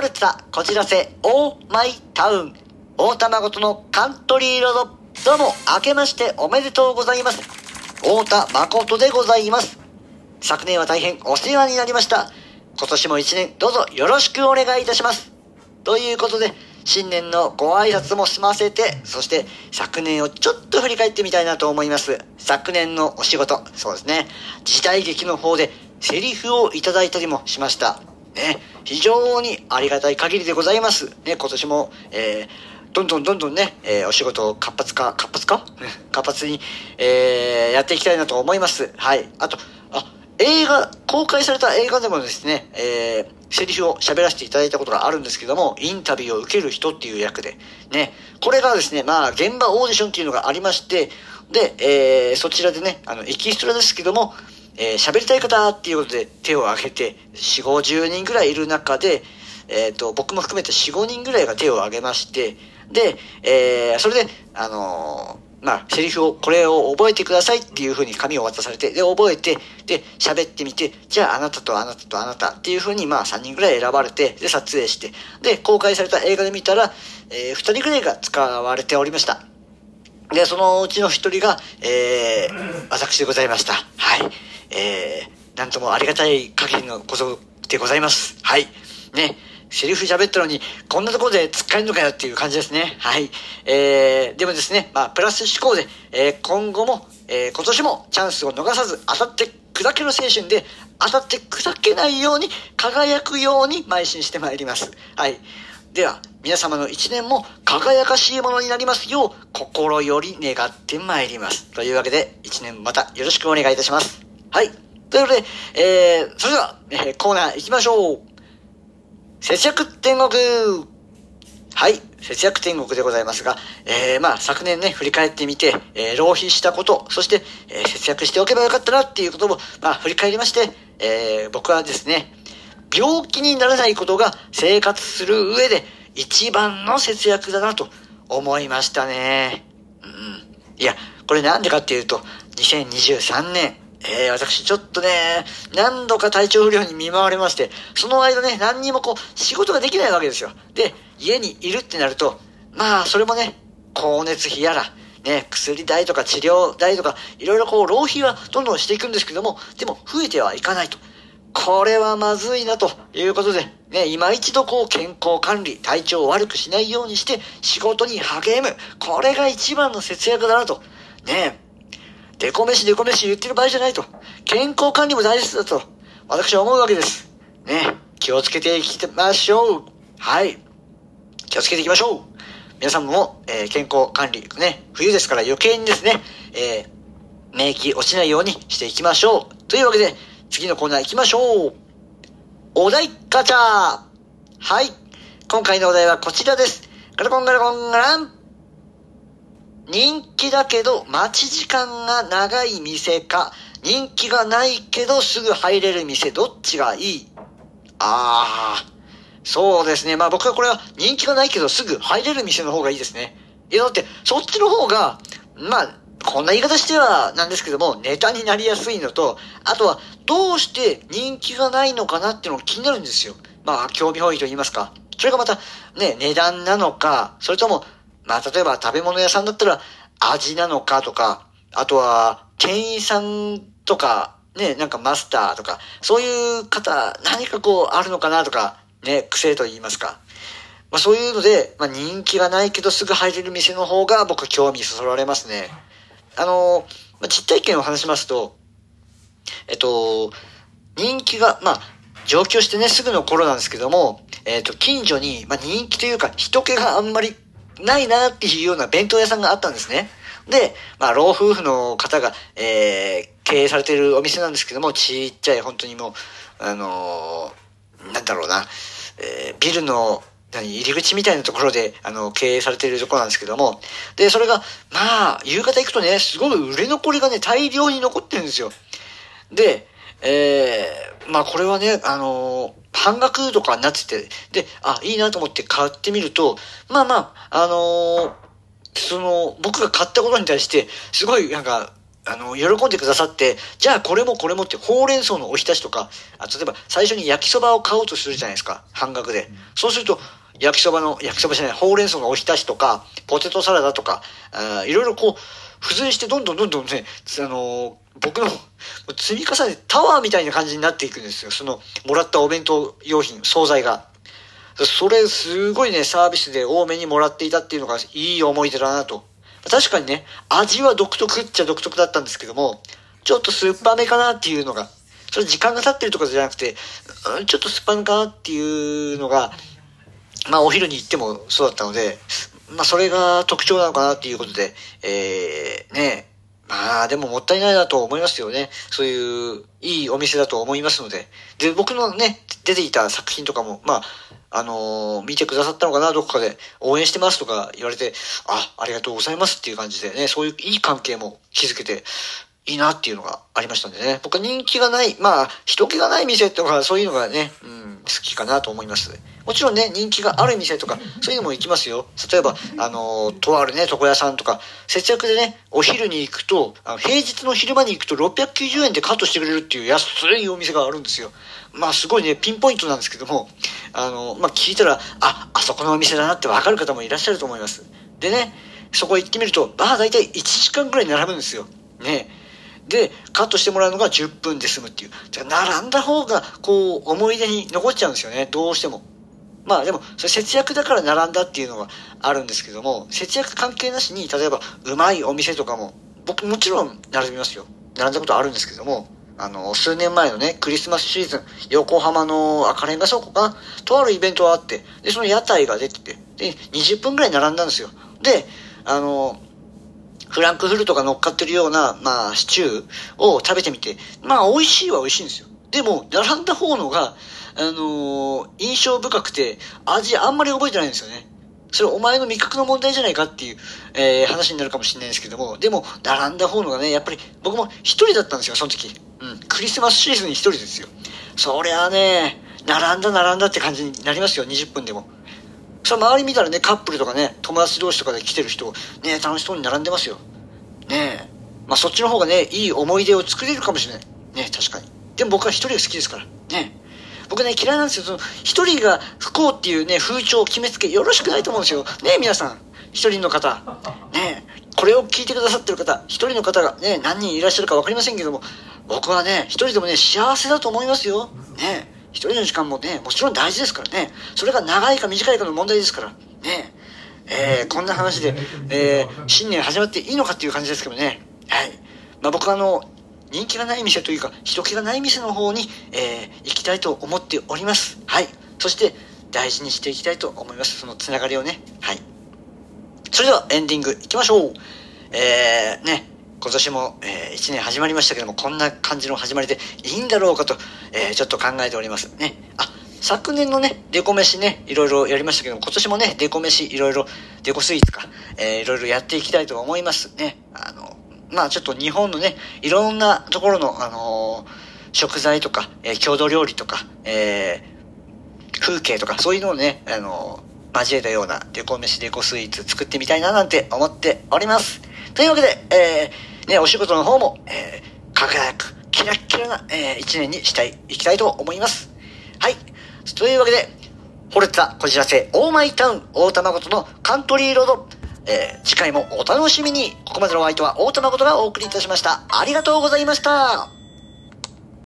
ルツァこちらせオーマイタウン大玉ごとのカントリーロードどうも明けましておめでとうございます太田誠でございます昨年は大変お世話になりました今年も一年どうぞよろしくお願いいたしますということで新年のご挨拶も済ませて、そして昨年をちょっと振り返ってみたいなと思います。昨年のお仕事、そうですね。時代劇の方でセリフをいただいたりもしました。ね、非常にありがたい限りでございます。ね、今年も、えー、どんどんどんどんね、えー、お仕事を活発化、活発化？活発に、えー、やっていきたいなと思います。はい。あと、あ、映画、公開された映画でもですね、えー、セリフを喋らせていただいたことがあるんですけども、インタビューを受ける人っていう役で、ね、これがですね、まあ、現場オーディションっていうのがありまして、で、えー、そちらでね、あの、エキストラですけども、えー、喋りたい方っていうことで手を挙げて、4、50人ぐらいいる中で、えっ、ー、と、僕も含めて4、5人ぐらいが手を挙げまして、で、えー、それで、あのー、まあ、セリフを、これを覚えてくださいっていうふうに紙を渡されて、で、覚えて、で、喋ってみて、じゃああなたとあなたとあなたっていうふうに、まあ、3人ぐらい選ばれて、で、撮影して、で、公開された映画で見たら、えー、2人ぐらいが使われておりました。で、そのうちの1人が、えー、私でございました。はい。えー、なんともありがたい限りのことでございます。はい。ね。セリフ喋ったのに、こんなところで突っかえるのかよっていう感じですね。はい。えー、でもですね、まあ、プラス思考で、えー、今後も、えー、今年もチャンスを逃さず、当たって砕ける精神で、当たって砕けないように、輝くように邁進してまいります。はい。では、皆様の一年も輝かしいものになりますよう、心より願ってまいります。というわけで、一年またよろしくお願いいたします。はい。ということで、えー、それでは、えー、コーナー行きましょう。節約天国はい。節約天国でございますが、えー、まあ、昨年ね、振り返ってみて、えー、浪費したこと、そして、えー、節約しておけばよかったなっていうことも、まあ、振り返りまして、えー、僕はですね、病気にならないことが生活する上で一番の節約だなと思いましたね。うん。いや、これなんでかっていうと、2023年、えー、私ちょっとね、何度か体調不良に見舞われまして、その間ね、何にもこう、仕事ができないわけですよ。で、家にいるってなると、まあ、それもね、光熱費やら、ね、薬代とか治療代とか、いろいろこう、浪費はどんどんしていくんですけども、でも、増えてはいかないと。これはまずいなということで、ね、今一度こう健康管理、体調を悪くしないようにして仕事に励む。これが一番の節約だなと。ね、デコ飯デコ飯言ってる場合じゃないと。健康管理も大切だと、私は思うわけです。ね。気をつけていきましょう。はい。気をつけていきましょう。皆さんも、えー、健康管理、ね、冬ですから余計にですね、えー、免疫落ちないようにしていきましょう。というわけで、次のコーナー行きましょう。お題ガチャはい。今回のお題はこちらです。ガラコンガラコンガラン人気だけど待ち時間が長い店か、人気がないけどすぐ入れる店、どっちがいい？ああ、そうですね。まあ僕はこれは人気がないけどすぐ入れる店の方がいいですね。いやだってそっちの方が、まあこんな言い方してはなんですけども、ネタになりやすいのと、あとはどうして人気がないのかなっていうのが気になるんですよ。まあ興味本位と言いますか。それがまたね、値段なのか、それともまあ、例えば食べ物屋さんだったら味なのかとか、あとは店員さんとか、ね、なんかマスターとか、そういう方、何かこうあるのかなとか、ね、癖と言いますか。まあそういうので、まあ人気がないけどすぐ入れる店の方が僕は興味そそられますね。あの、まあ、実体験を話しますと、えっと、人気が、まあ、上京してね、すぐの頃なんですけども、えっと、近所に、まあ人気というか、人気があんまりないなっていうような弁当屋さんがあったんですね。で、まあ、老夫婦の方が、えー、経営されてるお店なんですけども、ちっちゃい、本当にもう、あのー、なんだろうな、えー、ビルの、何、入り口みたいなところで、あの、経営されているところなんですけども、で、それが、まあ、夕方行くとね、すごい売れ残りがね、大量に残ってるんですよ。で、えー、まあこれはね、あのー、半額とかになってて、で、あ、いいなと思って買ってみると、まあまあ、あのー、その、僕が買ったことに対して、すごいなんか、あの、喜んでくださって、じゃあこれもこれもってほうれん草のおひたしとか、あ例えば最初に焼きそばを買おうとするじゃないですか。半額で。そうすると、焼きそばの、焼きそばじゃない、ほうれん草のおひたしとか、ポテトサラダとか、あいろいろこう、付随してどんどんどんどんね、あの僕の積み重ね、タワーみたいな感じになっていくんですよ。その、もらったお弁当用品、惣菜が。それ、すごいね、サービスで多めにもらっていたっていうのがいい思い出だなと。確かにね、味は独特っちゃ独特だったんですけども、ちょっと酸っぱめかなっていうのが、それ時間が経ってるとかじゃなくて、ちょっと酸っぱめかなっていうのが、まあお昼に行ってもそうだったので、まあそれが特徴なのかなっていうことで、えー、ね、まあでももったいないなと思いますよね。そういういいお店だと思いますので。で、僕のね、出ていた作品とかも、まあ、あのー、見てくださったのかな、どこかで応援してますとか言われて、あ、ありがとうございますっていう感じでね、そういういい関係も築けて、いいなっていうのがありましたんでね。僕は人気がない、まあ、人気がない店とか、そういうのがね、うん、好きかなと思います。もちろんね、人気がある店とか、そういうのも行きますよ。例えば、あの、とあるね、床屋さんとか、節約でね、お昼に行くと、あの平日の昼間に行くと690円でカットしてくれるっていう安いお店があるんですよ。まあ、すごいね、ピンポイントなんですけども、あの、まあ、聞いたら、あ、あそこのお店だなってわかる方もいらっしゃると思います。でね、そこ行ってみると、まあ、大体1時間くらい並ぶんですよ。ね。で、カットしてもらうのが10分で済むっていう。じゃ並んだ方が、こう、思い出に残っちゃうんですよね。どうしても。まあでも、それ節約だから並んだっていうのはあるんですけども、節約関係なしに、例えば、うまいお店とかも、僕もちろん並びますよ。並んだことあるんですけども、あの、数年前のね、クリスマスシーズン、横浜の赤レンガ倉庫かな？とあるイベントがあって、で、その屋台が出てて、で、20分くらい並んだんですよ。で、あの、フランクフルトが乗っかってるような、まあ、シチューを食べてみて、まあ、美味しいは美味しいんですよ。でも、並んだ方のが、あのー、印象深くて、味あんまり覚えてないんですよね。それお前の味覚の問題じゃないかっていう、えー、話になるかもしれないですけども、でも、並んだ方のがね、やっぱり僕も一人だったんですよ、その時。うん。クリスマスシーズンに一人ですよ。そりゃあね、並んだ並んだって感じになりますよ、20分でも。それ周り見たらね、カップルとかね、友達同士とかで来てる人、ね、楽しそうに並んでますよ。ねえ。まあそっちの方がね、いい思い出を作れるかもしれない。ね確かに。でも僕は一人が好きですから。ね僕ね、嫌いなんですよ。その、一人が不幸っていうね、風潮を決めつけ、よろしくないと思うんですよ。ねえ皆さん。一人の方。ねえこれを聞いてくださってる方、一人の方がね、何人いらっしゃるか分かりませんけども、僕はね、一人でもね、幸せだと思いますよ。ね一人の時間もね、もちろん大事ですからね。それが長いか短いかの問題ですから。ねえー、こんな話で、えー、新年始まっていいのかっていう感じですけどね。はい。まあ、僕はあの、人気がない店というか、人気がない店の方に、えー、行きたいと思っております。はい。そして、大事にしていきたいと思います。そのつながりをね。はい。それではエンディングいきましょう。えー、ね、今年も、えー、1年始まりましたけども、こんな感じの始まりでいいんだろうかと、えー、ちょっと考えております。ね。あ、昨年のね、デコ飯ね、いろいろやりましたけども、今年もね、デコ飯いろいろ、デコスイーツか、えー、いろいろやっていきたいと思いますね。あの、まあちょっと日本のね、いろんなところの、あのー、食材とか、えー、郷土料理とか、えー、風景とか、そういうのをね、あの、交えたようなデコ飯、デコスイーツ作ってみたいななんて思っております。というわけで、えー、ね、お仕事の方も、えー、輝く、キラッキラな、えー、一年にしたい、いきたいと思います。はい。というわけで、ホルツァこじらせオーマイタウン大玉ごとのカントリーロードえー、次回もお楽しみに。ここまでのお相手は大玉ことがお送りいたしました。ありがとうございました。